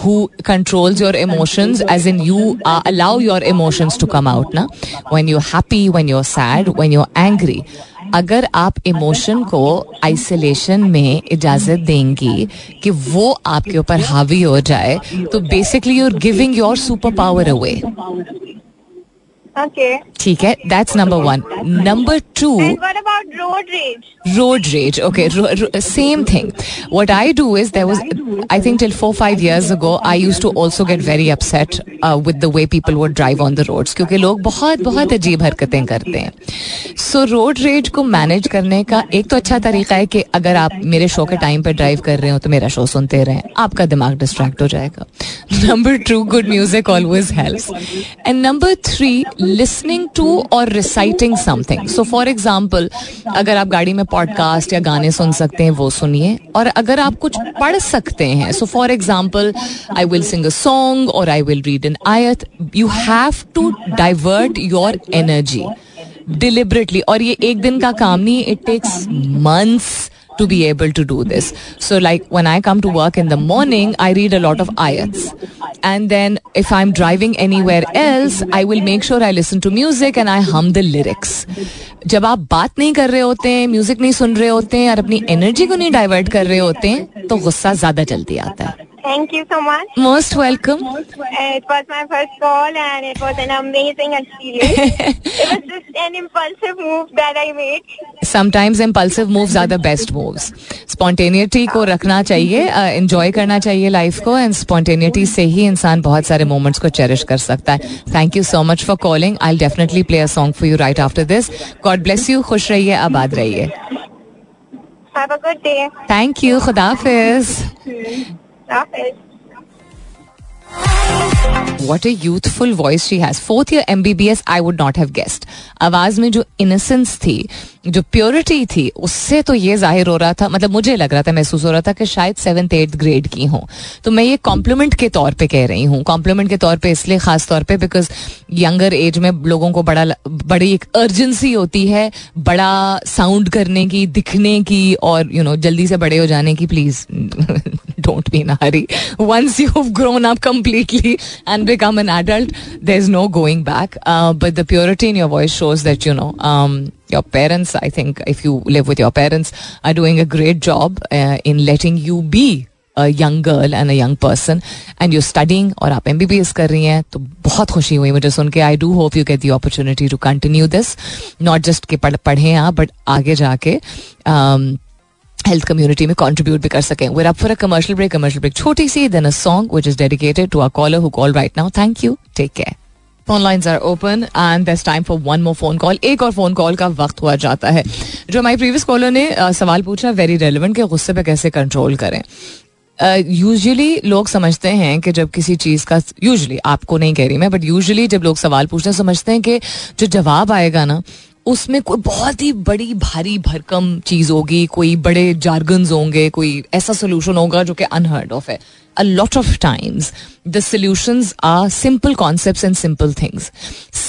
[SPEAKER 1] who controls your emotions as in you uh, allow your emotions to come out na when you're happy when you're sad when you're angry अगर आप इमोशन को आइसोलेशन में इजाजत देंगी कि वो आपके ऊपर हावी हो जाए तो basically you are giving your super power away
[SPEAKER 3] Okay.
[SPEAKER 1] ठीक है that's number
[SPEAKER 3] one number two road rage
[SPEAKER 1] okay same thing what I do is there was I think till four five years go I used to also get very upset with the way people would drive on the roads क्योंकि लोग बहुत बहुत अजीब हरकतें करते हैं। सो रोड रेज को मैनेज करने का एक तो अच्छा तरीका है कि अगर आप मेरे शो के टाइम पर ड्राइव कर रहे हो तो मेरा शो सुनते रहें। आपका दिमाग डिस्ट्रैक्ट हो जाएगा। Number two good music always help and number three listening to और reciting something so for example अगर आप गाड़ी में पॉडकास्ट या गाने सुन सकते हैं, वो सुनिए। और अगर आप कुछ पढ़ सकते हैं so for example I will sing a song और आई विल रीड एन आयत you have to divert your energy deliberately और ये एक दिन का काम नहीं it takes months to be able to do this. So, like when I come to work in the morning, I read a lot of ayats. And then, if I'm driving anywhere else, I will make sure I listen to music and I hum the lyrics. जब आप बात नहीं कर रहे होते हैं म्यूज़िक नहीं सुन रहे होते हैं और अपनी एनर्जी को नहीं डाइवर्ट कर रहे होते हैं तो गुस्सा ज़्यादा जल्दी आता है
[SPEAKER 3] Thank you so much.
[SPEAKER 1] Most welcome
[SPEAKER 3] It was my first call and it was an amazing experience. <laughs> it was just an impulsive move that I made.
[SPEAKER 1] Sometimes impulsive moves are the best moves spontaneity को रखना चाहिए एंजॉय करना चाहिए लाइफ को एंड स्पॉन्टेनिटी से ही इंसान बहुत सारे मोमेंट्स को चेरिश कर सकता है thank you so much for calling I definitely play a song for you right after this God bless you खुश रहिए आबाद रहिए
[SPEAKER 3] Have a good day.
[SPEAKER 1] You खुदाफिज
[SPEAKER 3] Hafiz.
[SPEAKER 1] What a youthful voice she has fourth year M B B S I would not have guessed आवाज़ में जो इनोसेंस थी जो प्योरिटी थी उससे तो ये ज़ाहिर हो रहा था मतलब मुझे लग रहा था महसूस हो रहा था कि शायद सेवन्थ एट्थ ग्रेड की हूँ। तो मैं ये कॉम्प्लीमेंट के तौर पे कह रही हूँ। कॉम्प्लीमेंट के तौर पे इसलिए खास तौर पे बिकॉज़ यंगर एज में लोगों को बड़ा बड़ी एक अर्जेंसी होती है बड़ा साउंड करने की दिखने की और यू you नो know, जल्दी से बड़े हो जाने की please <laughs> don't be in a hurry. Once you've <laughs> grown up completely and become an adult, there's no going back. Uh, but the purity in your voice shows that, you know, um, your parents, I think, if you live with your parents, are doing a great job uh, in letting you be a young girl and a young person and you're studying और आप एम कर रही हैं तो बहुत खुशी हुई मुझे सुन के I do hope you get the opportunity to continue this not just कि पढ़ पढ़ें आप बट आगे जाके um, हेल्थ कम्युनिटी में कंट्रीब्यूट भी कर सकें। We're up for a commercial break commercial break छोटी सी then a song which is dedicated to a caller who call right now thank you take care phone lines are open and this time for one more phone call एक और फ़ोन कॉल का वक्त हुआ जाता है जो हमारी प्रीवियस कॉलर ने uh, सवाल पूछा वेरी रेलिवेंट कि गुस्से पे कैसे कंट्रोल करें। यूजली uh, लोग समझते हैं कि जब किसी चीज़ का यूजली आपको नहीं कह रही मैं बट यूजली जब लोग सवाल पूछते हैं समझते हैं कि जो जवाब आएगा ना उसमें कोई बहुत ही बड़ी, भारी भरकम चीज़ होगी, कोई बड़े जार्गन्स होंगे, कोई ऐसा सोल्यूशन होगा जो कि अनहर्ड ऑफ़ है। A lot of times the solutions are simple concept and simple things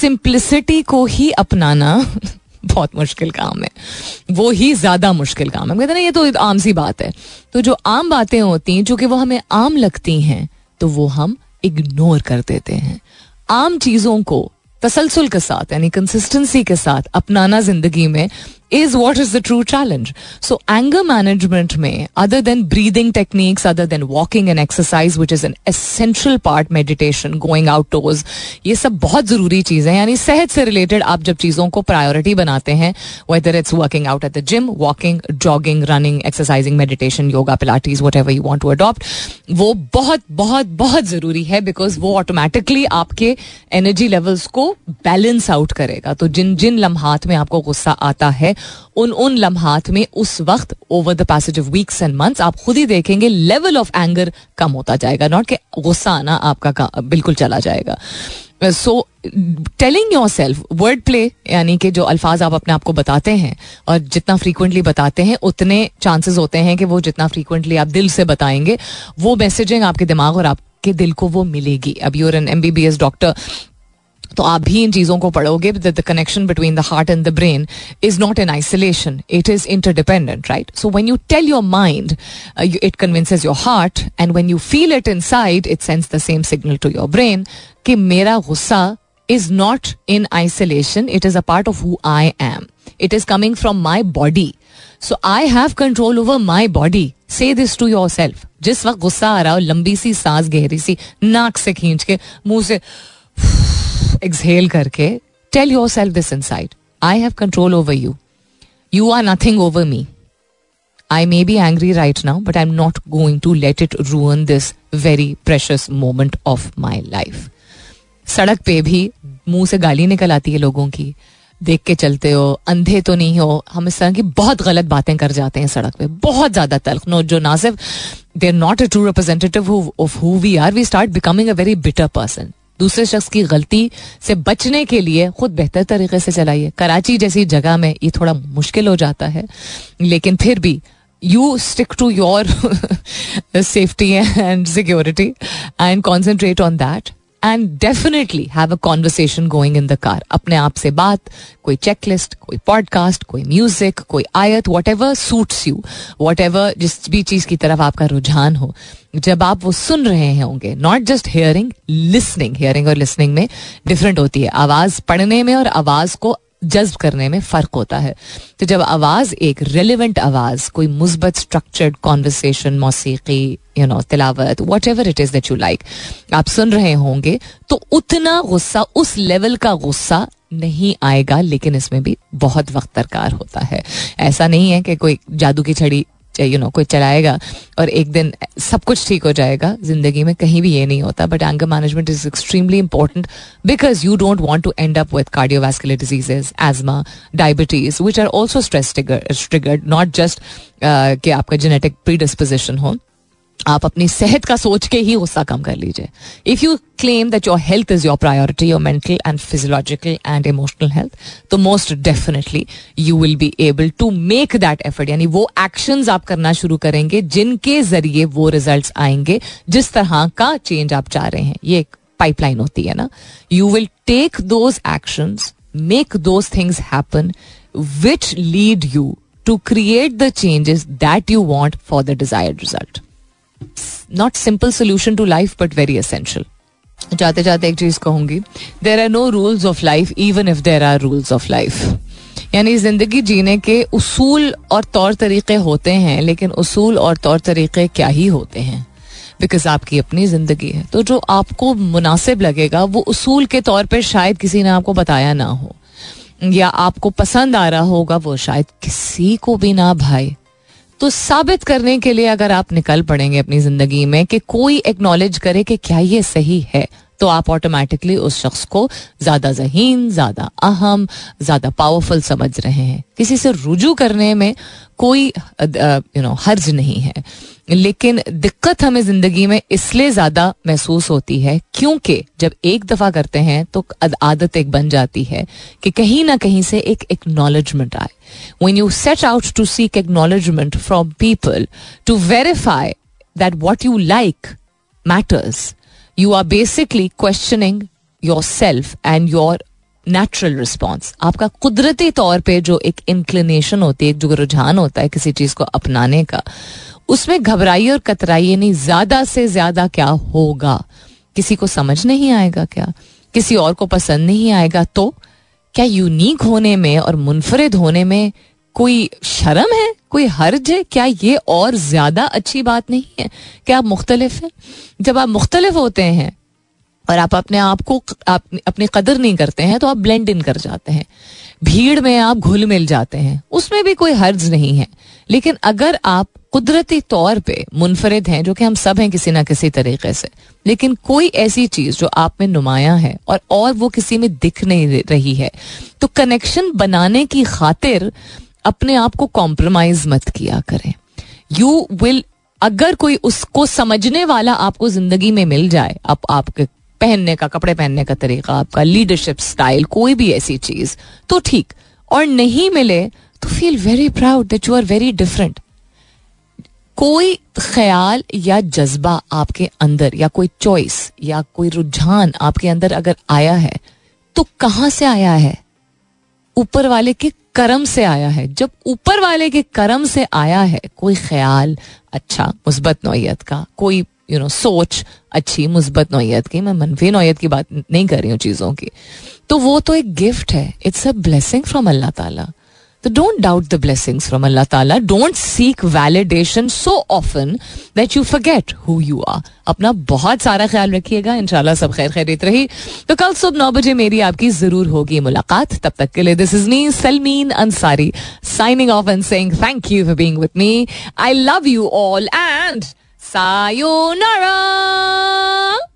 [SPEAKER 1] simplicity को ही अपनाना <laughs> बहुत मुश्किल काम है। वो ही ज़्यादा मुश्किल काम है। कहते ना, ये तो आम सी बात है। तो जो आम बातें होती हैं, जो कि वो हमें आम लगती हैं तो वो हम इग्नोर कर देते हैं। आम चीज़ों को तसलसल के साथ यानी कंसिस्टेंसी के साथ अपनाना ज़िंदगी में is what is the true challenge. So anger management में other than breathing techniques, other than walking and exercise, which is an essential part meditation, going outdoors, ये सब बहुत ज़रूरी चीज़ें यानी सेहत से रिलेटेड आप जब चीज़ों को प्रायोरिटी बनाते हैं whether it's working out at the gym, walking, jogging, running, exercising, meditation, yoga, pilates, whatever you want to adopt, वो बहुत बहुत बहुत ज़रूरी है बिकॉज़ वो ऑटोमेटिकली आपके एनर्जी लेवल्स को बैलेंस आउट करेगा तो जिन जिन लम्हात में आपको गुस्सा आता है उन उन लम्हात में उस वक्त over the passage of weeks and months आप खुद ही देखेंगे लेवल ऑफ़ एंगर कम होता जाएगा नॉट कि गुस्सा आना आपका बिल्कुल चला जाएगा। So telling yourself word play यानी कि जो अल्फाज आप अपने आप को बताते हैं, और जितना फ्रीक्वेंटली बताते हैं, उतने चांसेस होते हैं कि वो जितना फ्रीक्वेंटली आप दिल से बताएँगे, वो मैसेजिंग आपके दिमाग और आपके दिल को वो मिलेगी। अब you're an M B B S doctor तो आप भी इन चीज़ों को पढ़ोगे the connection between the heart and the brain is not in isolation it is interdependent right so when you tell your mind it convinces your heart and when you feel it inside it sends the same signal to your brain कि मेरा गुस्सा is not in isolation. It is a part of who I am. It is coming from my body. So I have control over my body. Say this to yourself. जिस वक्त गुस्सा आ रहा हो, लंबी सी सांस गहरी सी, नाक से खींच के, मुँह से एक्सहेल करके tell yourself this inside I have control over you you are nothing over me I may be angry right now but I am not going to let it ruin this very precious moment of my life सड़क पे भी मुँह से गाली निकल आती है लोगों की। देख के चलते हो, अंधे तो नहीं हो। हम इस तरह की बहुत गलत बातें कर जाते हैं सड़क पे। बहुत ज़्यादा तलख। नो जो ना सिर्फ़ they are not a true representative of who we are we start becoming a very bitter person दूसरे शख्स की गलती से बचने के लिए खुद बेहतर तरीके से चलाइए। कराची जैसी जगह में ये थोड़ा मुश्किल हो जाता है, लेकिन फिर भी you stick to your safety and security and concentrate on that and definitely have a conversation going in the car अपने आप से बात, कोई चेकलिस्ट कोई पॉडकास्ट कोई म्यूज़िक कोई आयत whatever suits you whatever जिस भी चीज़ की तरफ़ आपका रुझान हो। जब आप वो सुन रहे होंगे not just hearing listening hearing और लिसनिंग में डिफरेंट होती है। आवाज़ पढ़ने में और आवाज़ को जज्ब करने में फ़र्क होता है। तो जब आवाज़ एक रेलिवेंट आवाज़, कोई मुस्बत स्ट्रक्चर्ड कॉन्वर्सेशन मौसीकी यू नो तिलावत whatever it is that you like आप सुन रहे होंगे तो उतना गुस्सा, उस लेवल का गुस्सा नहीं आएगा, लेकिन इसमें भी बहुत वक्त दरकार होता है। ऐसा नहीं है कि कोई जादू की छड़ी यू नो कोई चलाएगा और एक दिन सब कुछ ठीक हो जाएगा, ज़िंदगी में कहीं भी ये नहीं होता but anger management is extremely important because you don't want to end up with cardiovascular diseases asthma diabetes which are also stress triggered not just कि आपका जेनेटिक प्रीडिस्पोजिशन हो। आप अपनी सेहत का सोच के ही गुस्सा कम कर लीजिए। If you claim that your health is your priority your mental and physiological and emotional health तो most definitely you will be able to make that effort यानी वो एक्शन आप करना शुरू करेंगे, जिनके ज़रिए वो रिज़ल्ट आएँगे, जिस तरह का चेंज आप चाह रहे हैं। ये एक पाइपलाइन होती है ना। You will take those action make those things happen which lead you to create the changes that you want for the desired result not simple solution to life but very essential जाते जाते एक चीज़ कहूँगी there are no rules of life even if there are rules of life यानी ज़िंदगी जीने के उसूल और तौर तरीके होते हैं, लेकिन उसूल और तौर तरीके क्या ही होते हैं? बिकॉज़ आपकी अपनी ज़िंदगी है। तो जो आपको मुनासिब लगेगा, वो उसूल के तौर पर शायद किसी ने आपको बताया ना हो। या आपको पसंद आ रहा होगा, वो शायद किसी को भी ना भाई तो साबित करने के लिए अगर आप निकल पड़ेंगे अपनी ज़िंदगी में कि कोई एक्नॉलेज करे कि क्या ये सही है तो आप ऑटोमेटिकली उस शख्स को ज़्यादा जहीन, ज़्यादा अहम, ज़्यादा पावरफुल समझ रहे हैं। किसी से रुजू करने में कोई यू नो हर्ज नहीं है। लेकिन दिक्कत हमें ज़िंदगी में इसलिए ज़्यादा महसूस होती है क्योंकि जब एक दफ़ा करते हैं तो आदत एक बन जाती है कि कहीं ना कहीं से एक एक्नॉलेजमेंट आए। When you set out to seek acknowledgement from people to verify that what you like matters you are basically questioning yourself and your natural response आपका कुदरती तौर पे जो एक इंक्लिनेशन होती है जो रुझान होता है किसी चीज़ को अपनाने का, उसमें घबराइए और कतराइए नहीं, ज़्यादा से ज़्यादा क्या होगा? किसी को समझ नहीं आएगा क्या? किसी और को पसंद नहीं आएगा? तो क्या यूनिक होने में और मुनफरद होने में कोई शर्म है? कोई हर्ज है? क्या ये और ज़्यादा अच्छी बात नहीं है? क्या आप मुख्तलिफ़ हैं? जब आप मुख्तलिफ़ होते हैं और आप अपने आप को आप अपनी कदर नहीं करते हैं तो आप ब्लेंड इन कर जाते हैं। भीड़ में आप घुल मिल जाते हैं। उसमें भी कोई हर्ज नहीं है। लेकिन अगर आप कुदरती तौर पे मुनफरद हैं, जो कि हम सब हैं किसी ना किसी तरीके से, लेकिन कोई ऐसी चीज़ जो आप में नुमाया है और और वो किसी में दिख नहीं रही है तो कनेक्शन बनाने की खातिर अपने आप को कॉम्प्रोमाइज मत किया करें। यू विल अगर कोई उसको समझने वाला आपको ज़िंदगी में मिल जाए, आप, आपके पहनने का, कपड़े पहनने का तरीका, आपका लीडरशिप स्टाइल कोई भी ऐसी चीज़ तो ठीक। और नहीं मिले तो feel very proud that you are very different कोई ख्याल या जज्बा आपके अंदर, या कोई चॉइस या कोई रुझान आपके अंदर अगर आया है तो कहाँ से आया है? ऊपर वाले के कर्म से आया है। जब ऊपर वाले के कर्म से आया है, कोई ख्याल अच्छा मुस्बत नोयत का, कोई यू नो सोच अच्छी, मुस्बत नोयत की, मैं मनफी नोयत की बात नहीं कर रही हूँ चीज़ों की। तो वो तो एक गिफ्ट है। It's a blessing from Allah Taala तो don't doubt the blessings from Allah Taala don't seek validation so often that you forget who you are अपना बहुत सारा ख्याल रखिएगा। इंशाल्लाह सब खैर खैरित रही। तो कल सुबह नौ बजे मेरी आपकी ज़रूर होगी मुलाकात। तब तक के लिए this is me Salmeen Ansari signing off and saying thank you for being with me I love you all and さよなら。